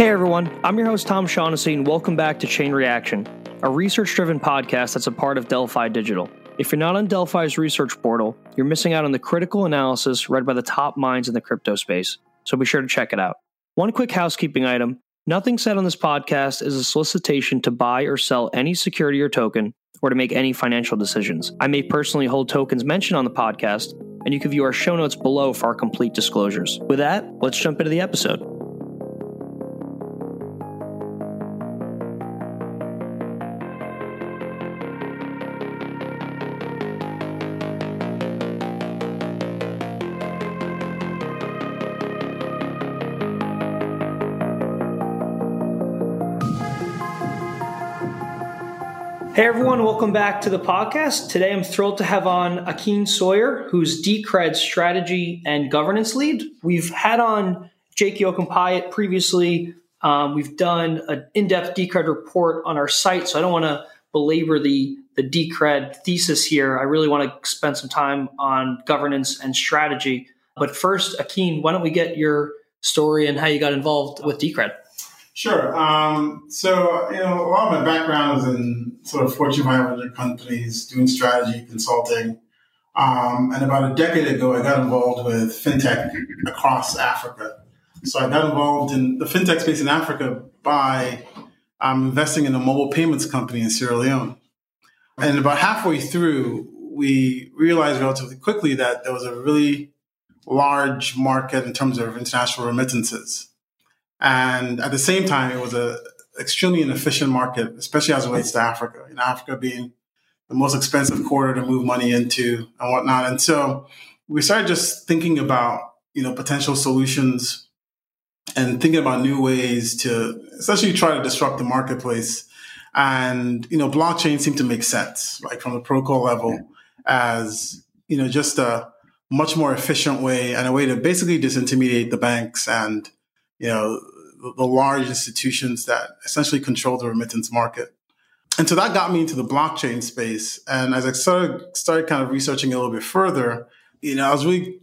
Hey everyone, I'm your host Tom Shaughnessy, and welcome back to Chain Reaction, a research driven podcast that's a part of Delphi Digital. If you're not on Delphi's research portal, you're missing out on the critical analysis read by the top minds in the crypto space, so be sure to check it out. One quick housekeeping item nothing said on this podcast is a solicitation to buy or sell any security or token or to make any financial decisions. I may personally hold tokens mentioned on the podcast, and you can view our show notes below for our complete disclosures. With that, let's jump into the episode. Hey everyone, welcome back to the podcast. Today I'm thrilled to have on Akin Sawyerr, who's Decred's strategy and governance lead. We've had on Jake Yocom previously. Um, we've done an in-depth Decred report on our site, so I don't want to belabor the the Decred thesis here. I really want to spend some time on governance and strategy. But first, Akin, why don't we get your story and how you got involved with Decred? Sure. Um, so, you know, a lot of my background is in sort of Fortune 500 companies doing strategy consulting. Um, and about a decade ago, I got involved with fintech across Africa. So I got involved in the fintech space in Africa by um, investing in a mobile payments company in Sierra Leone. And about halfway through, we realized relatively quickly that there was a really large market in terms of international remittances. And at the same time, it was a extremely inefficient market, especially as it relates to Africa. In Africa being the most expensive quarter to move money into and whatnot. And so we started just thinking about, you know, potential solutions and thinking about new ways to essentially try to disrupt the marketplace. And, you know, blockchain seemed to make sense, like from the protocol level as, you know, just a much more efficient way and a way to basically disintermediate the banks and, you know, the large institutions that essentially control the remittance market. And so that got me into the blockchain space. And as I started, started kind of researching a little bit further, you know, I was really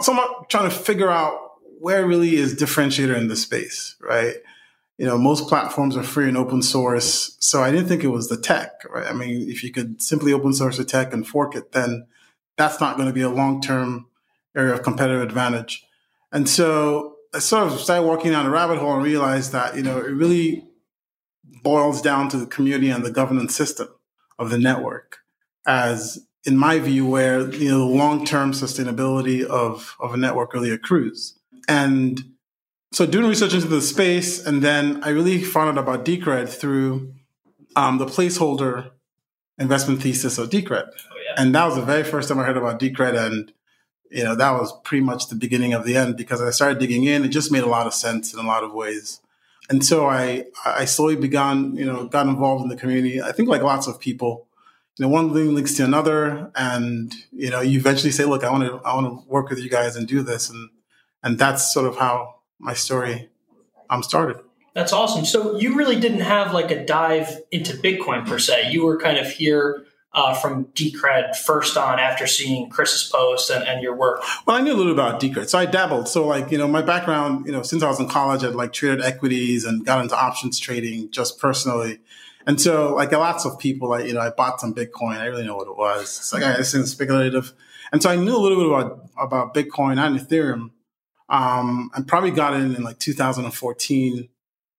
somewhat trying to figure out where really is differentiator in the space, right? You know, most platforms are free and open source. So I didn't think it was the tech, right? I mean, if you could simply open source the tech and fork it, then that's not going to be a long term area of competitive advantage. And so I sort of started walking down a rabbit hole and realized that, you know, it really boils down to the community and the governance system of the network as in my view, where you know the long-term sustainability of, of a network really accrues. And so doing research into the space, and then I really found out about Decred through um, the placeholder investment thesis of Decred. Oh, yeah. And that was the very first time I heard about Decred and you know, that was pretty much the beginning of the end because I started digging in. It just made a lot of sense in a lot of ways. And so I, I slowly began, you know, got involved in the community. I think like lots of people, you know, one thing links to another. And, you know, you eventually say, look, I want to, I want to work with you guys and do this. And, and that's sort of how my story um, started. That's awesome. So you really didn't have like a dive into Bitcoin per se. You were kind of here uh, from Decred first on after seeing Chris's post and, and, your work? Well, I knew a little about Decred, so I dabbled. So, like, you know, my background, you know, since I was in college, I'd like traded equities and got into options trading just personally. And so, like, lots of people, like, you know, I bought some Bitcoin. I really know what it was. It's like, I think speculative. And so I knew a little bit about, about Bitcoin and Ethereum. Um, and probably got in in like 2014.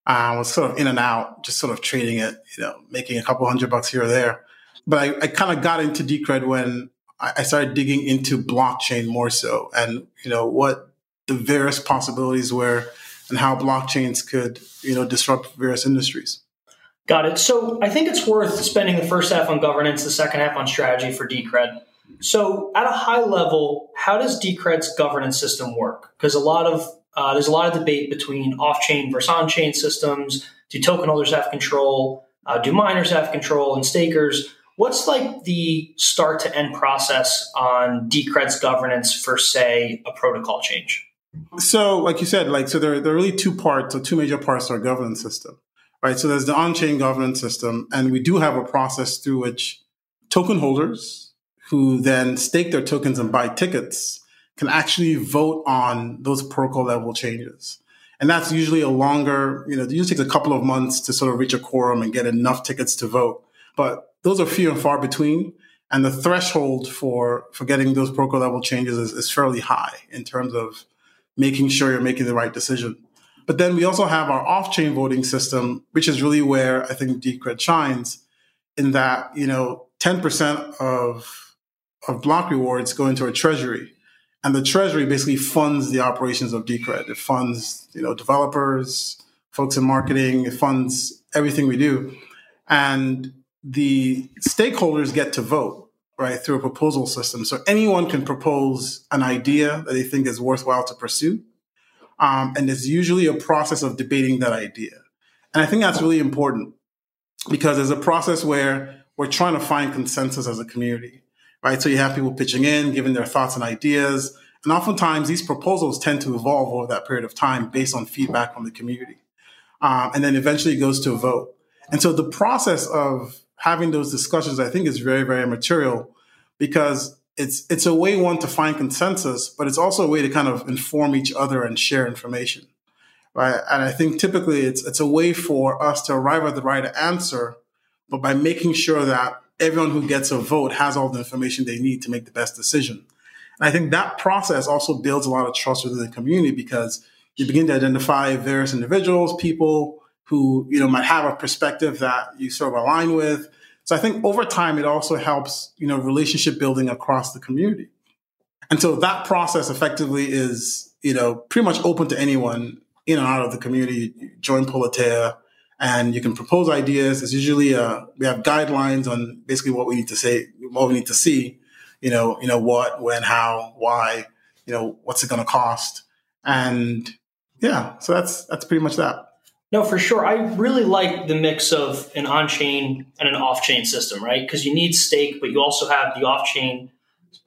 I uh, was sort of in and out, just sort of trading it, you know, making a couple hundred bucks here or there but I, I kind of got into Decred when I started digging into blockchain more so and, you know, what the various possibilities were and how blockchains could, you know, disrupt various industries. Got it. So I think it's worth spending the first half on governance, the second half on strategy for Decred. So at a high level, how does Decred's governance system work? Because a lot of uh, there's a lot of debate between off-chain versus on-chain systems. Do token holders have control? Uh, do miners have control and stakers? What's like the start to end process on Decred's governance for, say, a protocol change? So, like you said, like so there, there are really two parts or two major parts to our governance system, right? So there's the on-chain governance system, and we do have a process through which token holders who then stake their tokens and buy tickets can actually vote on those protocol level changes. And that's usually a longer, you know, it usually takes a couple of months to sort of reach a quorum and get enough tickets to vote. But those are few and far between. And the threshold for, for getting those protocol level changes is, is fairly high in terms of making sure you're making the right decision. But then we also have our off-chain voting system, which is really where I think Decred shines in that, you know, 10% of, of block rewards go into a treasury. And the treasury basically funds the operations of Decred. It funds, you know, developers, folks in marketing, it funds everything we do. And the stakeholders get to vote, right, through a proposal system. So anyone can propose an idea that they think is worthwhile to pursue. Um, and there's usually a process of debating that idea. And I think that's really important because there's a process where we're trying to find consensus as a community, right? So you have people pitching in, giving their thoughts and ideas. And oftentimes these proposals tend to evolve over that period of time based on feedback from the community. Um, and then eventually it goes to a vote. And so the process of having those discussions, I think, is very, very material because it's it's a way one to find consensus, but it's also a way to kind of inform each other and share information, right? And I think typically it's it's a way for us to arrive at the right answer, but by making sure that everyone who gets a vote has all the information they need to make the best decision. And I think that process also builds a lot of trust within the community because you begin to identify various individuals, people who you know might have a perspective that you sort of align with so I think over time, it also helps, you know, relationship building across the community. And so that process effectively is, you know, pretty much open to anyone in and out of the community. You join Politeia and you can propose ideas. It's usually, uh, we have guidelines on basically what we need to say, what we need to see, you know, you know, what, when, how, why, you know, what's it going to cost? And yeah, so that's, that's pretty much that. No, for sure. I really like the mix of an on chain and an off chain system, right? Because you need stake, but you also have the off chain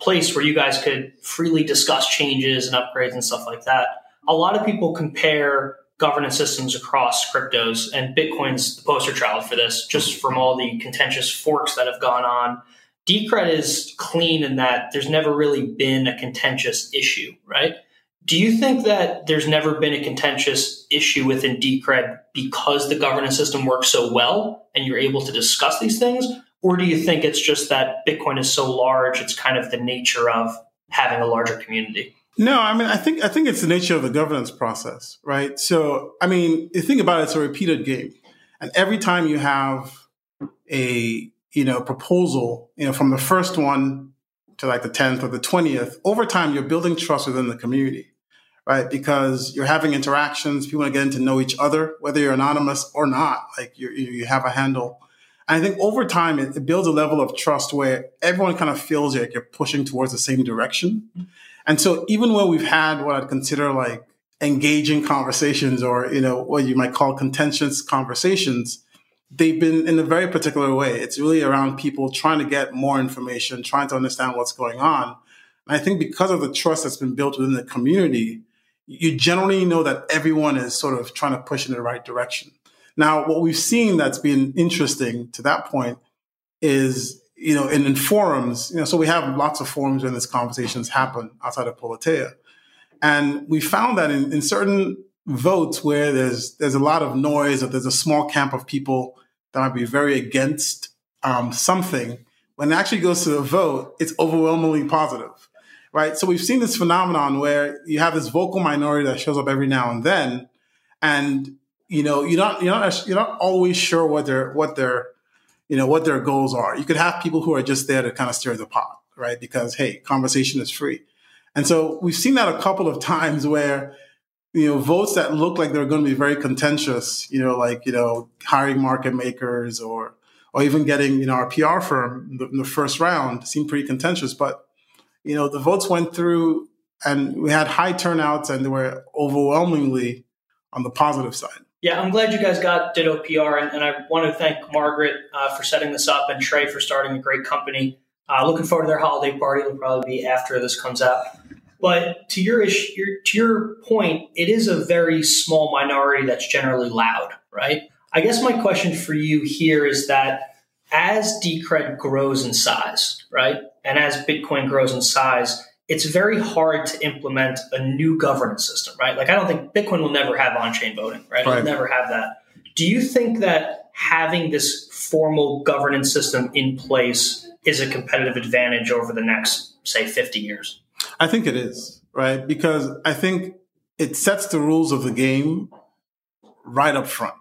place where you guys could freely discuss changes and upgrades and stuff like that. A lot of people compare governance systems across cryptos, and Bitcoin's the poster child for this, just from all the contentious forks that have gone on. Decred is clean in that there's never really been a contentious issue, right? Do you think that there's never been a contentious issue within Decred because the governance system works so well and you're able to discuss these things? Or do you think it's just that Bitcoin is so large, it's kind of the nature of having a larger community? No, I mean, I think I think it's the nature of the governance process, right? So, I mean, you think about it, it's a repeated game, and every time you have a you know proposal, you know, from the first one to like the tenth or the twentieth, over time, you're building trust within the community right? Because you're having interactions, people are getting to know each other, whether you're anonymous or not, like you, you have a handle. And I think over time, it, it, builds a level of trust where everyone kind of feels like you're pushing towards the same direction. And so even when we've had what I'd consider like engaging conversations or, you know, what you might call contentious conversations, they've been in a very particular way. It's really around people trying to get more information, trying to understand what's going on. And I think because of the trust that's been built within the community, you generally know that everyone is sort of trying to push in the right direction. Now, what we've seen that's been interesting to that point is, you know, in, in forums, you know, so we have lots of forums when these conversations happen outside of Politeia. And we found that in, in certain votes where there's there's a lot of noise or there's a small camp of people that might be very against um, something, when it actually goes to the vote, it's overwhelmingly positive right? So we've seen this phenomenon where you have this vocal minority that shows up every now and then, and you know you're not you're not you're not always sure what their what their you know what their goals are. You could have people who are just there to kind of stir the pot, right? Because hey, conversation is free, and so we've seen that a couple of times where you know votes that look like they're going to be very contentious, you know, like you know hiring market makers or or even getting you know our PR firm in the, in the first round seem pretty contentious, but you know, the votes went through and we had high turnouts and they were overwhelmingly on the positive side. Yeah, I'm glad you guys got Ditto PR, and, and I want to thank Margaret uh, for setting this up and Trey for starting a great company. Uh, looking forward to their holiday party. It'll probably be after this comes out. But to your issue, your, to your point, it is a very small minority that's generally loud, right? I guess my question for you here is that as Decred grows in size, right, and as Bitcoin grows in size, it's very hard to implement a new governance system, right? Like I don't think Bitcoin will never have on-chain voting, right? right. It'll never have that. Do you think that having this formal governance system in place is a competitive advantage over the next, say, 50 years? I think it is, right? Because I think it sets the rules of the game right up front.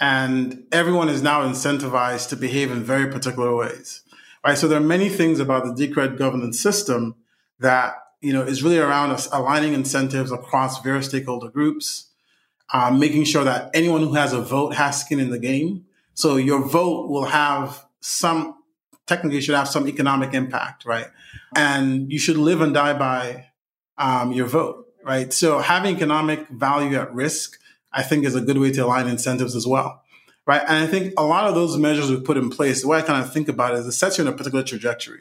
And everyone is now incentivized to behave in very particular ways, right? So there are many things about the Decred governance system that, you know, is really around us aligning incentives across various stakeholder groups, um, making sure that anyone who has a vote has skin in the game. So your vote will have some, technically should have some economic impact, right? And you should live and die by um, your vote, right? So having economic value at risk, I think is a good way to align incentives as well. Right. And I think a lot of those measures we put in place, the way I kind of think about it is it sets you in a particular trajectory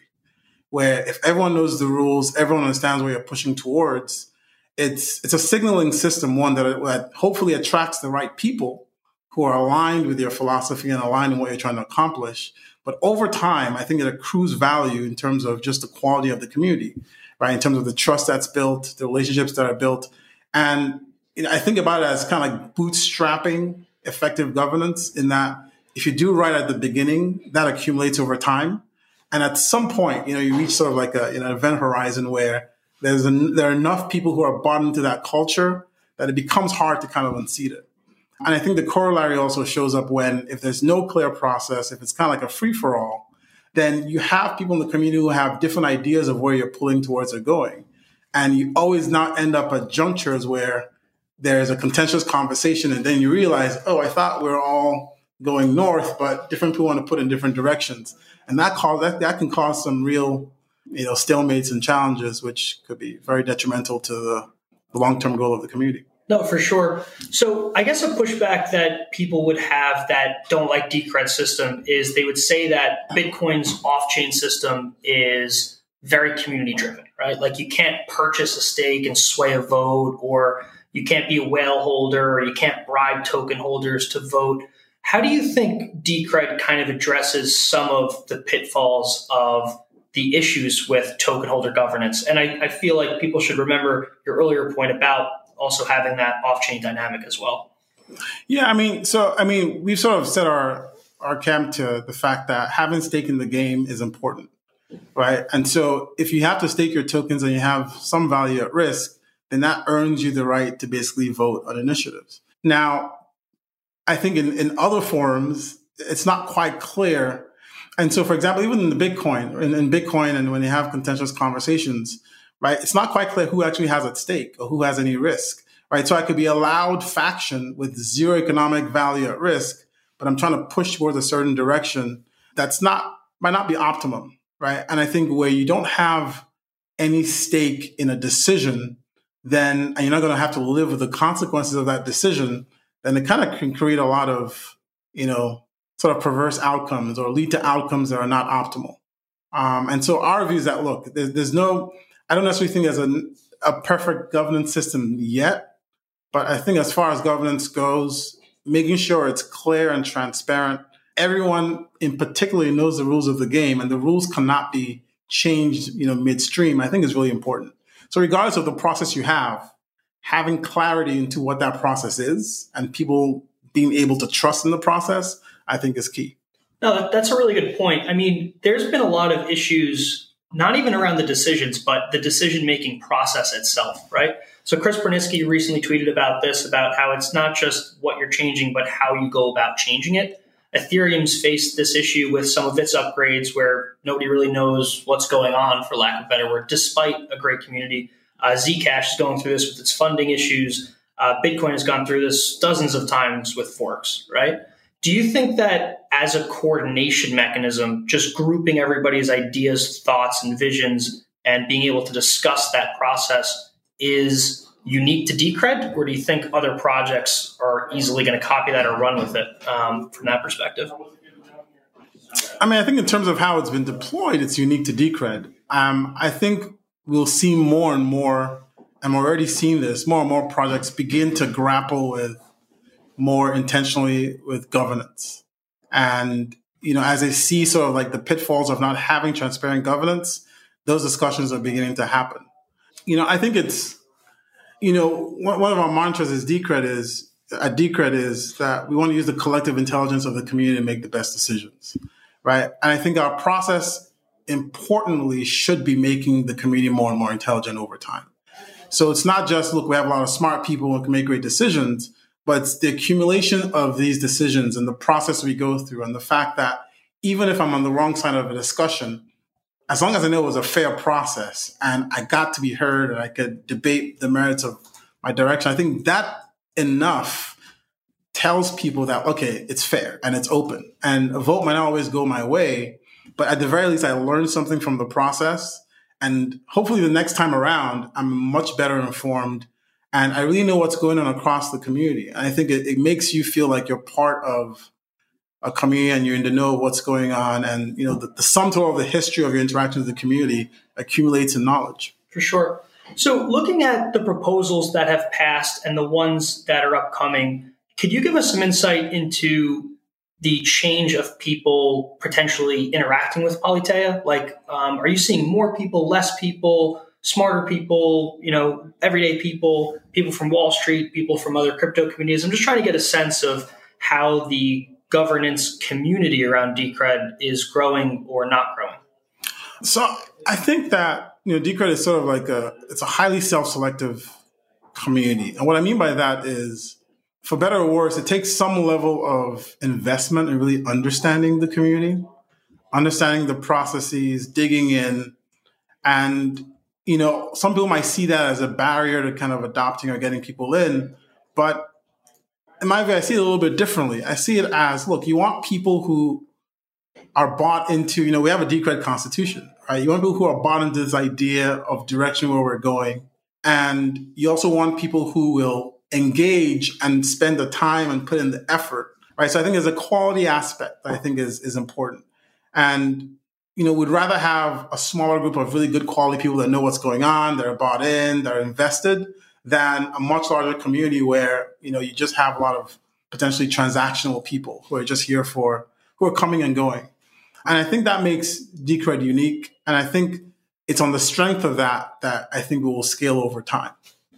where if everyone knows the rules, everyone understands where you're pushing towards, it's it's a signaling system one that, that hopefully attracts the right people who are aligned with your philosophy and aligned in what you're trying to accomplish. But over time, I think it accrues value in terms of just the quality of the community, right? In terms of the trust that's built, the relationships that are built, and you know, I think about it as kind of like bootstrapping effective governance. In that, if you do right at the beginning, that accumulates over time. And at some point, you know, you reach sort of like a, you know, event horizon where there's an, there are enough people who are bought into that culture that it becomes hard to kind of unseat it. And I think the corollary also shows up when if there's no clear process, if it's kind of like a free for all, then you have people in the community who have different ideas of where you're pulling towards or going. And you always not end up at junctures where there's a contentious conversation and then you realize, oh, I thought we are all going north, but different people want to put in different directions. And that cause that, that can cause some real you know stalemates and challenges which could be very detrimental to the, the long-term goal of the community. No for sure. So i guess a pushback that people would have that don't like decred system is they would say that bitcoin's off-chain system is very community driven right? Like you can't purchase a stake and sway a vote or you can't be a whale holder or you can't bribe token holders to vote how do you think Decred kind of addresses some of the pitfalls of the issues with token holder governance? And I, I feel like people should remember your earlier point about also having that off-chain dynamic as well. Yeah, I mean, so I mean, we've sort of set our our camp to the fact that having stake in the game is important, right? And so if you have to stake your tokens and you have some value at risk, then that earns you the right to basically vote on initiatives. Now, I think in, in other forums, it's not quite clear. And so, for example, even in the Bitcoin, in, in Bitcoin, and when you have contentious conversations, right, it's not quite clear who actually has at stake or who has any risk, right? So I could be a loud faction with zero economic value at risk, but I'm trying to push towards a certain direction that's not, might not be optimum, right? And I think where you don't have any stake in a decision, then you're not going to have to live with the consequences of that decision then it kind of can create a lot of, you know, sort of perverse outcomes or lead to outcomes that are not optimal. Um, and so our view is that look, there's, there's no, I don't necessarily think there's a, a perfect governance system yet, but I think as far as governance goes, making sure it's clear and transparent, everyone in particular knows the rules of the game, and the rules cannot be changed, you know, midstream. I think is really important. So regardless of the process you have, having clarity into what that process is and people being able to trust in the process, I think is key. No, that's a really good point. I mean, there's been a lot of issues, not even around the decisions, but the decision making process itself, right? So Chris Burniske recently tweeted about this, about how it's not just what you're changing, but how you go about changing it. Ethereum's faced this issue with some of its upgrades where nobody really knows what's going on, for lack of better word, despite a great community. Uh, Zcash is going through this with its funding issues. Uh, Bitcoin has gone through this dozens of times with forks, right? Do you think that as a coordination mechanism, just grouping everybody's ideas, thoughts, and visions and being able to discuss that process is unique to Decred, or do you think other projects are easily going to copy that or run with it um, from that perspective? I mean, I think in terms of how it's been deployed, it's unique to Decred. Um, I think we'll see more and more, and we're already seeing this, more and more projects begin to grapple with more intentionally with governance. And, you know, as they see sort of like the pitfalls of not having transparent governance, those discussions are beginning to happen. You know, I think it's, you know, one of our mantras is Decred is at Decred is that we want to use the collective intelligence of the community to make the best decisions, right? And I think our process, importantly, should be making the community more and more intelligent over time. So it's not just look, we have a lot of smart people who can make great decisions, but it's the accumulation of these decisions and the process we go through, and the fact that even if I'm on the wrong side of a discussion, as long as I know it was a fair process and I got to be heard and I could debate the merits of my direction, I think that enough tells people that, okay, it's fair and it's open. And a vote might not always go my way, but at the very least, I learned something from the process. And hopefully the next time around, I'm much better informed and I really know what's going on across the community. And I think it, it makes you feel like you're part of a community and you're in the know what's going on. And, you know, the, the sum total of the history of your interaction with the community accumulates in knowledge. For sure. So, looking at the proposals that have passed and the ones that are upcoming, could you give us some insight into the change of people potentially interacting with Politeia? Like, um, are you seeing more people, less people, smarter people, you know, everyday people, people from Wall Street, people from other crypto communities? I'm just trying to get a sense of how the governance community around Decred is growing or not growing? So I think that you know Decred is sort of like a it's a highly self-selective community, and what I mean by that is, for better or worse, it takes some level of investment in really understanding the community, understanding the processes, digging in, and you know some people might see that as a barrier to kind of adopting or getting people in, but in my view, I see it a little bit differently. I see it as look, you want people who are bought into, you know, we have a Decred constitution, right? You want people who are bought into this idea of direction where we're going. And you also want people who will engage and spend the time and put in the effort, right? So I think there's a quality aspect that I think is, is important. And, you know, we'd rather have a smaller group of really good quality people that know what's going on, that are bought in, that are invested, than a much larger community where you know you just have a lot of potentially transactional people who are just here for who are coming and going. And I think that makes Decred unique. And I think it's on the strength of that that I think we will scale over time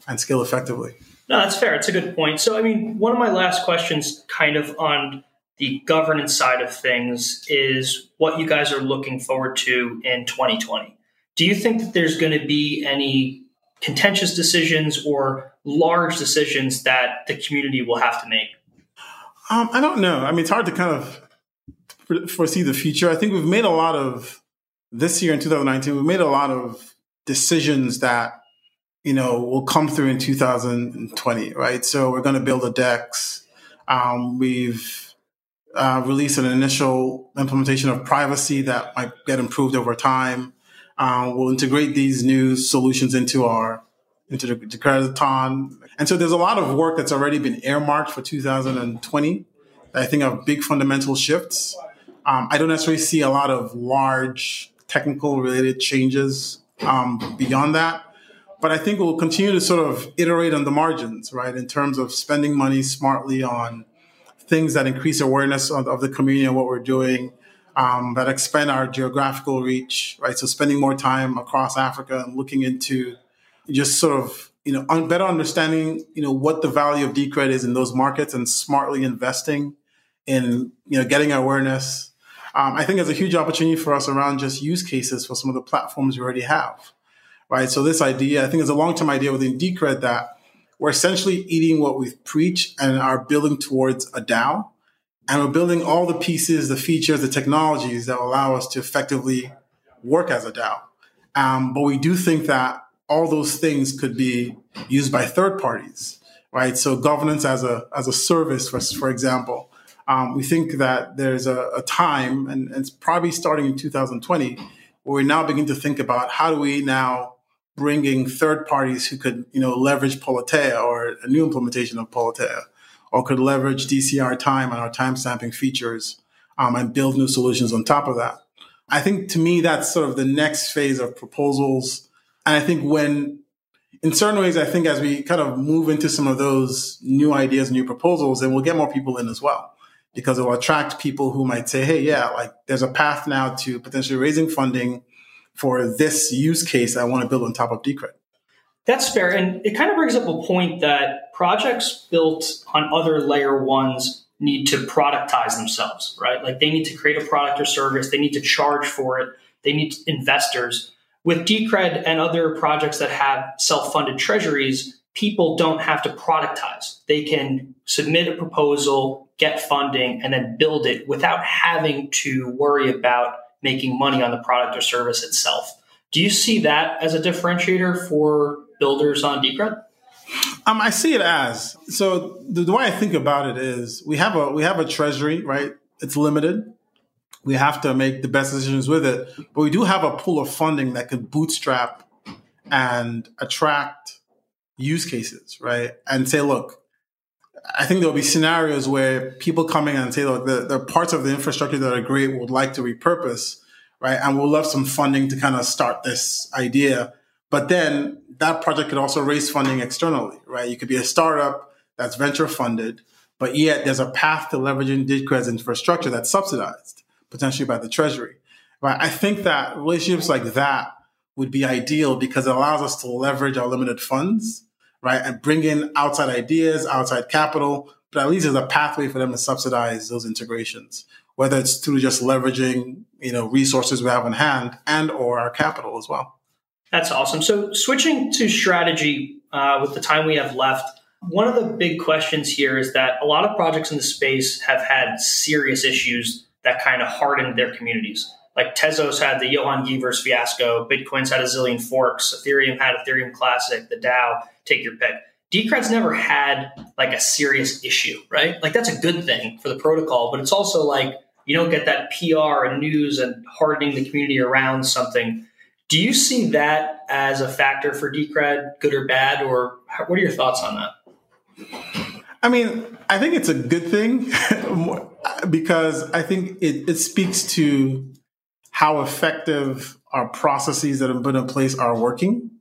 and scale effectively. No, that's fair. It's a good point. So, I mean, one of my last questions, kind of on the governance side of things, is what you guys are looking forward to in 2020. Do you think that there's going to be any contentious decisions or large decisions that the community will have to make? Um, I don't know. I mean, it's hard to kind of foresee the future. I think we've made a lot of this year in 2019. We've made a lot of decisions that you know will come through in 2020, right? So we're going to build a DEX. Um, we've uh, released an initial implementation of privacy that might get improved over time. Um, we'll integrate these new solutions into our into the, the And so there's a lot of work that's already been earmarked for 2020 I think of big fundamental shifts. Um, I don't necessarily see a lot of large technical related changes um, beyond that. But I think we'll continue to sort of iterate on the margins, right, in terms of spending money smartly on things that increase awareness of, of the community and what we're doing, um, that expand our geographical reach, right? So spending more time across Africa and looking into just sort of, you know, un- better understanding, you know, what the value of Decred is in those markets and smartly investing in, you know, getting awareness. Um, I think there's a huge opportunity for us around just use cases for some of the platforms we already have, right? So this idea, I think is a long-term idea within Decred that we're essentially eating what we preach and are building towards a DAO and we're building all the pieces, the features, the technologies that allow us to effectively work as a DAO. Um, but we do think that all those things could be used by third parties, right? So governance as a as a service, for for example, um, we think that there's a, a time, and, and, it's probably starting in 2020, where we now begin to think about how do we now bringing third parties who could you know leverage Politeia or a new implementation of Politeia or could leverage DCR time and our time stamping features um, and build new solutions on top of that. I think to me, that's sort of the next phase of proposals. And I think when, in certain ways, I think as we kind of move into some of those new ideas, new proposals, then we'll get more people in as well because it will attract people who might say, Hey, yeah, like there's a path now to potentially raising funding for this use case I want to build on top of Decred. That's fair. And it kind of brings up a point that projects built on other layer ones need to productize themselves, right? Like they need to create a product or service, they need to charge for it, they need investors. With Decred and other projects that have self funded treasuries, people don't have to productize. They can submit a proposal, get funding, and then build it without having to worry about making money on the product or service itself. Do you see that as a differentiator for builders on Decred? Um, I see it as so. The, the way I think about it is, we have a we have a treasury, right? It's limited. We have to make the best decisions with it, but we do have a pool of funding that can bootstrap and attract use cases, right? And say, look, I think there'll be scenarios where people coming and say, look, the, the parts of the infrastructure that are great would like to repurpose, right? And we'll love some funding to kind of start this idea. But then that project could also raise funding externally, right? You could be a startup that's venture funded, but yet there's a path to leveraging Decred's infrastructure that's subsidized, potentially by the treasury. Right? I think that relationships like that would be ideal because it allows us to leverage our limited funds, right? And bring in outside ideas, outside capital, but at least there's a pathway for them to subsidize those integrations, whether it's through just leveraging, you know, resources we have in hand and or our capital as well. That's awesome. So, switching to strategy uh, with the time we have left, one of the big questions here is that a lot of projects in the space have had serious issues that kind of hardened their communities. Like Tezos had the Johann Gevers fiasco, Bitcoin's had a zillion forks, Ethereum had Ethereum Classic, the DAO, take your pick. Decred's never had like a serious issue, right? Like that's a good thing for the protocol, but it's also like you don't get that PR and news and hardening the community around something do you see that as a factor for Decred, good or bad, or what are your thoughts on that? I mean, I think it's a good thing because I think it, it speaks to how effective our processes that have been in place are working.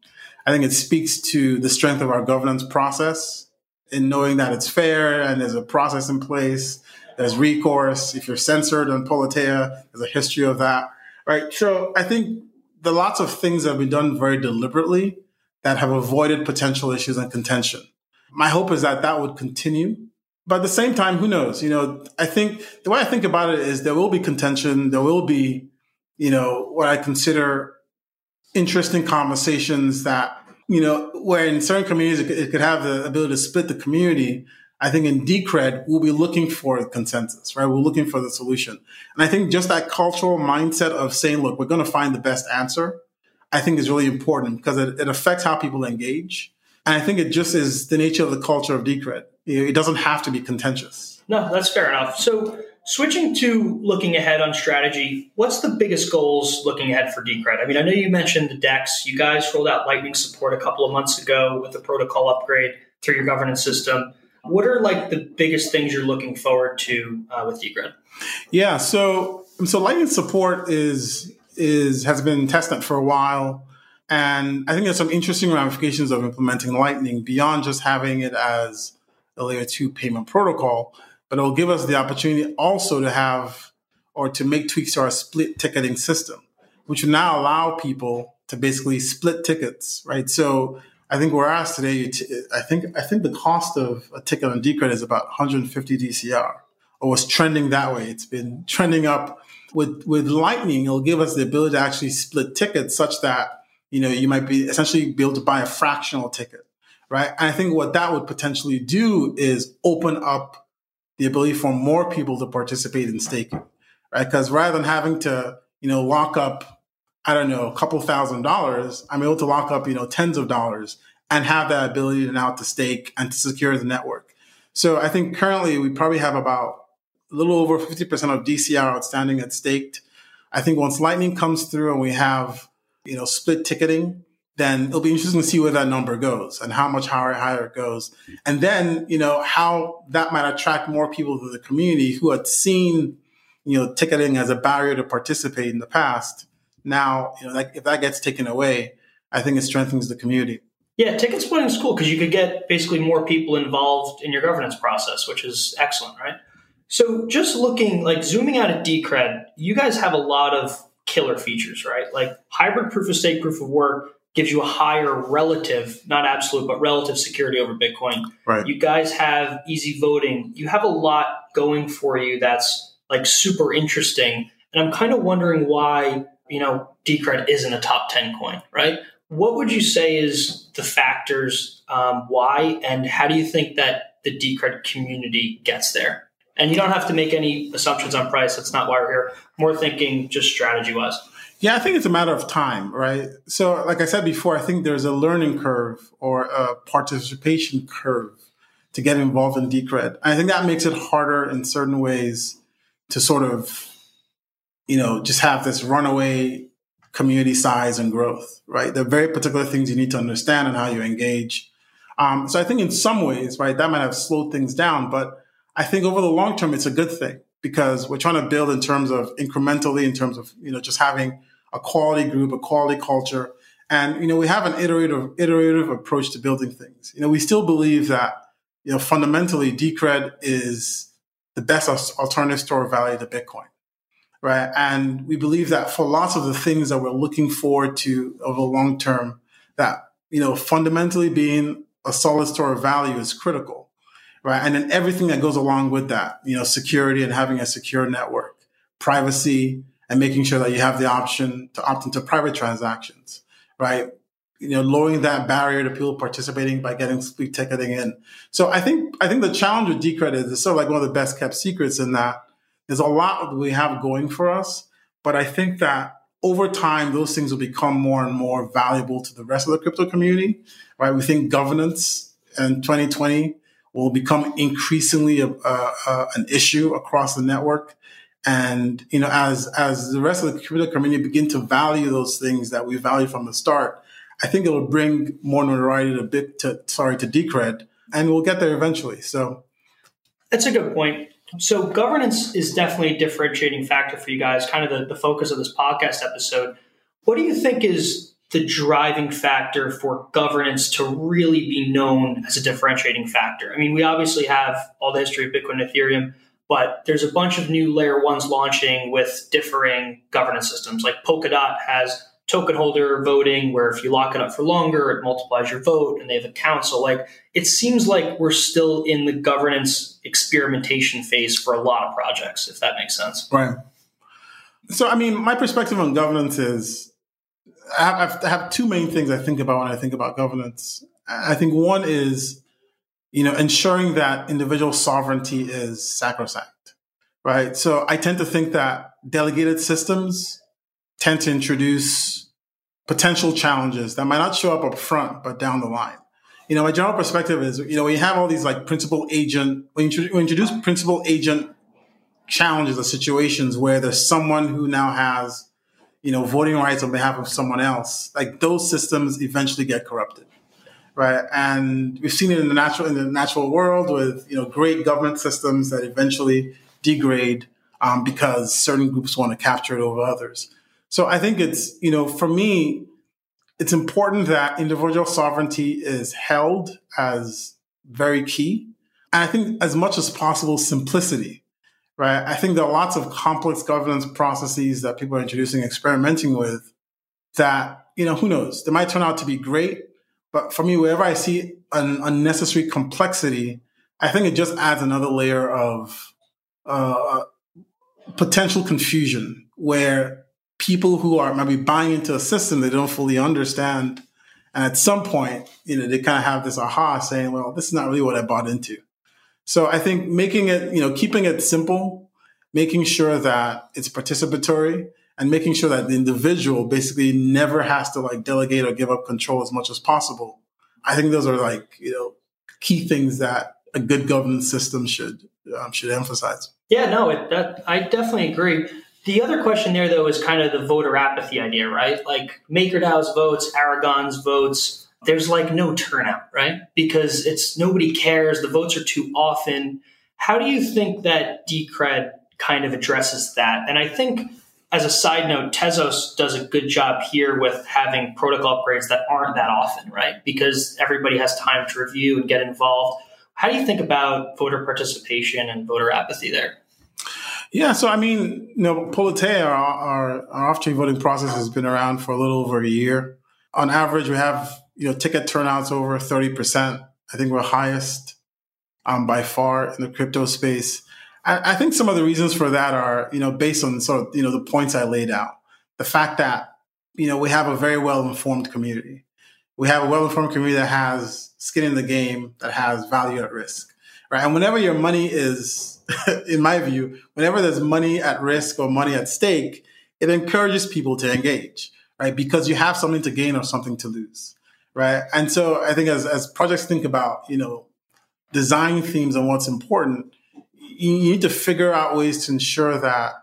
I think it speaks to the strength of our governance process in knowing that it's fair and there's a process in place. There's recourse. If you're censored on Politeia, there's a history of that, right? So I think the lots of things that have been done very deliberately that have avoided potential issues and contention. My hope is that that would continue. But at the same time, who knows? You know, I think the way I think about it is there will be contention. There will be, you know, what I consider interesting conversations that, you know, where in certain communities it could have the ability to split the community I think in Decred, we'll be looking for consensus, right? We're looking for the solution. And I think just that cultural mindset of saying, look, we're going to find the best answer, I think is really important because it, it affects how people engage. And I think it just is the nature of the culture of Decred. It doesn't have to be contentious. No, that's fair enough. So switching to looking ahead on strategy, what's the biggest goals looking ahead for Decred? I mean, I know you mentioned the DEX. You guys rolled out Lightning support a couple of months ago with the protocol upgrade through your governance system. What are like the biggest things you're looking forward to uh, with Decred? Yeah, so so Lightning support is is has been tested for a while, and I think there's some interesting ramifications of implementing Lightning beyond just having it as a layer two payment protocol, but it will give us the opportunity also to have or to make tweaks to our split ticketing system, which will now allow people to basically split tickets, right? So I think we're asked today. I think I think the cost of a ticket on Decred is about 150 DCR, or was trending that way. It's been trending up. With with Lightning, it'll give us the ability to actually split tickets such that you know you might be essentially be able to buy a fractional ticket, right? And I think what that would potentially do is open up the ability for more people to participate in staking, right? Because rather than having to you know lock up I don't know, a couple thousand dollars, I'm able to lock up, you know, tens of dollars and have that ability to now to stake and to secure the network. So I think currently we probably have about a little over 50% of DCR outstanding that's staked. I think once Lightning comes through and we have, you know, split ticketing, then it'll be interesting to see where that number goes and how much higher, higher it goes. And then, you know, how that might attract more people to the community who had seen, you know, ticketing as a barrier to participate in the past now, you know, like if that gets taken away, I think it strengthens the community. Yeah, ticket splitting is cool because you could get basically more people involved in your governance process, which is excellent, right? So just looking like zooming out at Decred, you guys have a lot of killer features, right? Like hybrid proof of stake, proof of work, gives you a higher relative, not absolute, but relative security over Bitcoin. Right. You guys have easy voting. You have a lot going for you that's like super interesting. And I'm kind of wondering why, you know, Decred isn't a top 10 coin, right? What would you say is the factors um, why, and how do you think that the Decred community gets there? And you don't have to make any assumptions on price. That's not why we're here. More thinking just strategy wise. Yeah, I think it's a matter of time, right? So, like I said before, I think there's a learning curve or a participation curve to get involved in Decred. I think that makes it harder in certain ways to sort of, you know, just have this runaway community size and growth, right? There are very particular things you need to understand and how you engage. Um, so I think in some ways, right, that might have slowed things down, but I think over the long term, it's a good thing because we're trying to build in terms of incrementally, in terms of, you know, just having a quality group, a quality culture. And, you know, we have an iterative, iterative approach to building things. You know, we still believe that, you know, fundamentally Decred is the best alternative store of value to Bitcoin right? And we believe that for lots of the things that we're looking forward to over the long term, that, you know, fundamentally being a solid store of value is critical, right? And then everything that goes along with that, you know, security and having a secure network, privacy, and making sure that you have the option to opt into private transactions, right? You know, lowering that barrier to people participating by getting split ticketing in. So I think I think the challenge with Decred is sort of like one of the best kept secrets in that there's a lot that we have going for us, but I think that over time, those things will become more and more valuable to the rest of the crypto community, right? We think governance in 2020 will become increasingly a, a, a, an issue across the network. And, you know, as, as the rest of the crypto community begin to value those things that we value from the start, I think it will bring more notoriety to bit to, sorry, to Decred and we'll get there eventually. So that's a good point. So governance is definitely a differentiating factor for you guys, kind of the, the focus of this podcast episode. What do you think is the driving factor for governance to really be known as a differentiating factor? I mean, we obviously have all the history of Bitcoin and Ethereum, but there's a bunch of new layer ones launching with differing governance systems. Like Polkadot has token holder voting where if you lock it up for longer it multiplies your vote and they have a council. Like it seems like we're still in the governance experimentation phase for a lot of projects if that makes sense. Right. So i mean my perspective on governance is i have, I have two main things i think about when i think about governance. I think one is you know ensuring that individual sovereignty is sacrosanct right? So i tend to think that delegated systems tend to introduce potential challenges that might not show up up front, but down the line. You know, my general perspective is, you know, we have all these like principal agent, we introduce principal agent challenges or situations where there's someone who now has, you know, voting rights on behalf of someone else. Like those systems eventually get corrupted, right? And we've seen it in the natural in the natural world with you know great government systems that eventually degrade um, because certain groups want to capture it over others. So I think it's, you know, for me, it's important that individual sovereignty is held as very key. And I think as much as possible, simplicity, right? I think there are lots of complex governance processes that people are introducing, experimenting with that, you know, who knows? They might turn out to be great. But for me, wherever I see an unnecessary complexity, I think it just adds another layer of uh, potential confusion where people who are maybe buying into a system they don't fully understand. And at some point, you know, they kind of have this aha saying, well, this is not really what I bought into. So I think making it, you know, keeping it simple, making sure that it's participatory and making sure that the individual basically never has to like delegate or give up control as much as possible. I think those are like, you know, key things that a good governance system should um, should emphasize. Yeah, no, it, that I definitely agree. The other question there, though, is kind of the voter apathy idea, right? Like MakerDAO's votes, Aragon's votes, there's like no turnout, right? Because it's nobody cares. The votes are too often. How do you think that Decred kind of addresses that? And I think, as a side note, Tezos does a good job here with having protocol upgrades that aren't that often, right? Because everybody has time to review and get involved. How do you think about voter participation and voter apathy there? Yeah, so I mean, you know, Politeia, our, our, our off-chain voting process has been around for a little over a year. on average, we have you know ticket turnouts over thirty percent. I think we're highest um, by far in the crypto space. I, I think some of the reasons for that are you know based on sort of you know the points I laid out. The fact that you know we have a very well informed community. We have a well informed community that has skin in the game, that has value at risk, right? And whenever your money is, in my view, whenever there's money at risk or money at stake, it encourages people to engage, right? Because you have something to gain or something to lose, right? And so I think as, as projects think about, you know, design themes and what's important, you need to figure out ways to ensure that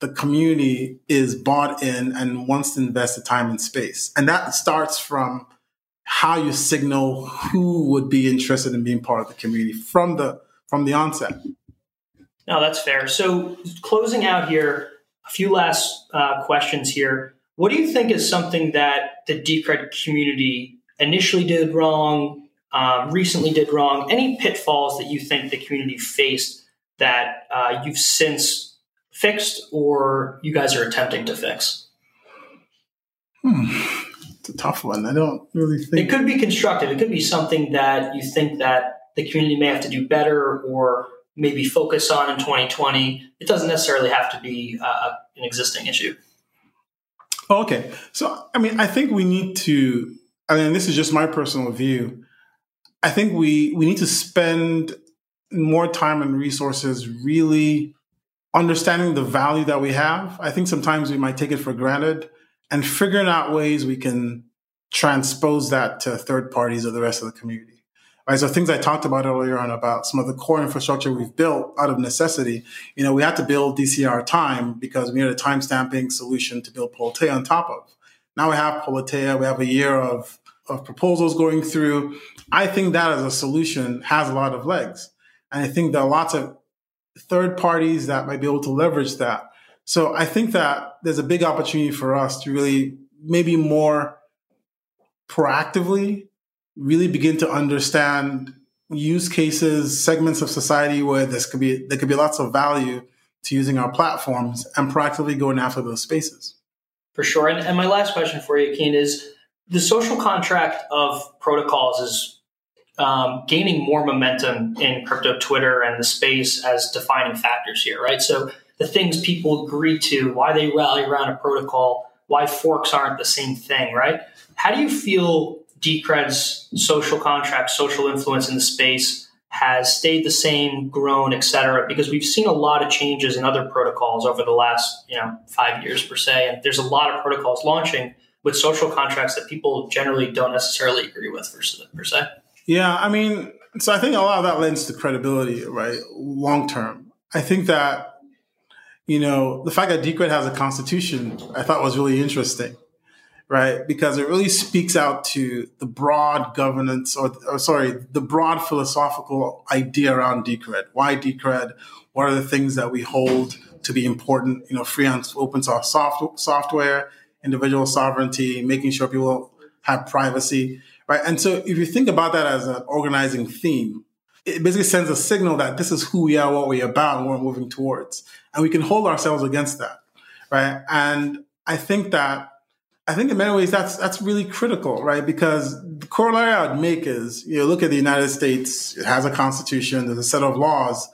the community is bought in and wants to invest the time and space. And that starts from how you signal who would be interested in being part of the community from the from the onset. No, that's fair. So closing out here, a few last uh, questions here. What do you think is something that the Decred community initially did wrong, um, recently did wrong? Any pitfalls that you think the community faced that uh, you've since fixed or you guys are attempting to fix? Hmm. Tough one. I don't really think it could be constructive. It could be something that you think that the community may have to do better or maybe focus on in 2020. It doesn't necessarily have to be uh, an existing issue. Okay. So, I mean, I think we need to, I mean, this is just my personal view. I think we, we need to spend more time and resources really understanding the value that we have. I think sometimes we might take it for granted and figuring out ways we can transpose that to third parties or the rest of the community. Right. So things I talked about earlier on about some of the core infrastructure we've built out of necessity. You know, we had to build dcrtime because we needed a time stamping solution to build Politeia on top of. Now we have Politeia. We have a year of, of proposals going through. I think that as a solution has a lot of legs. And I think there are lots of third parties that might be able to leverage that. So I think that there's a big opportunity for us to really maybe more proactively really begin to understand use cases, segments of society where this could be there could be lots of value to using our platforms and proactively going after those spaces. For sure. And, and my last question for you, Akin, is the social contract of protocols is um, gaining more momentum in crypto Twitter and the space as defining factors here, right? So the things people agree to, why they rally around a protocol, why forks aren't the same thing, right? How do you feel Decred's social contract, social influence in the space has stayed the same, grown, et cetera, because we've seen a lot of changes in other protocols over the last, you know, five years per se. And there's a lot of protocols launching with social contracts that people generally don't necessarily agree with per se. Yeah, I mean, so I think a lot of that lends to credibility, right? Long term. I think that, you know, the fact that Decred has a constitution, I thought was really interesting right? Because it really speaks out to the broad governance, or, or, sorry, the broad philosophical idea around Decred. Why Decred? What are the things that we hold to be important? You know, free and open source soft, software, individual sovereignty, making sure people have privacy, right? And so, if you think about that as an organizing theme, it basically sends a signal that this is who we are, what we're about, and what we're moving towards, and we can hold ourselves against that, right? And I think that I think in many ways that's that's really critical, right? Because the corollary I would make is you know, look at the United States, it has a constitution, there's a set of laws,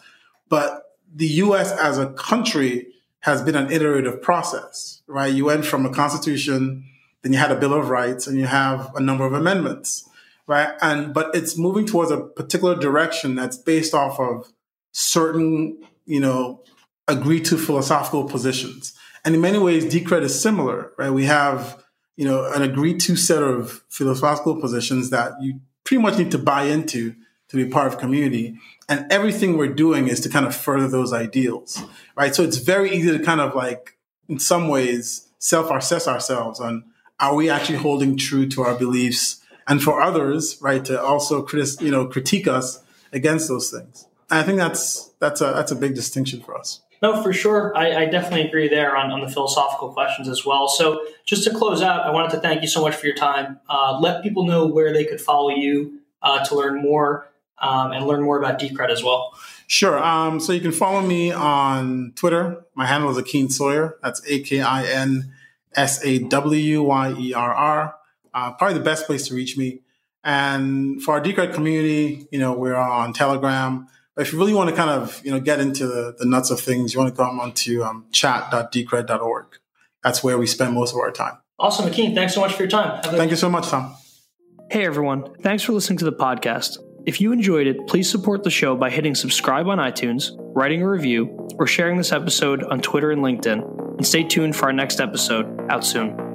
but the US as a country has been an iterative process, right? You went from a constitution, then you had a Bill of Rights, and you have a number of amendments, right? And but it's moving towards a particular direction that's based off of certain, you know, agreed to philosophical positions. And in many ways, Decred is similar, right? We have you know, an agreed to set of philosophical positions that you pretty much need to buy into to be part of community. And everything we're doing is to kind of further those ideals, right? So it's very easy to kind of like, in some ways, self-assess ourselves on are we actually holding true to our beliefs, and for others, right, to also critic, you know, critique us against those things. And I think that's that's a that's a big distinction for us. No, for sure. I, I, definitely agree there on, on the philosophical questions as well. So, just to close out, I wanted to thank you so much for your time. Uh, let people know where they could follow you uh, to learn more um, and learn more about Decred as well. Sure. Um, so, you can follow me on Twitter. My handle is Akin Sawyerr. That's A K I N S A W Y E R R. uh, probably the best place to reach me. And for our Decred community, you know, we're on Telegram. But if you really want to kind of, you know, get into the, the nuts of things, you want to come onto um, chat.decred.org. That's where we spend most of our time. Awesome, Akin. Thanks so much for your time. Thank you so much, Tom. Hey, everyone. Thanks for listening to the podcast. If you enjoyed it, please support the show by hitting subscribe on iTunes, writing a review, or sharing this episode on Twitter and LinkedIn. And stay tuned for our next episode out soon.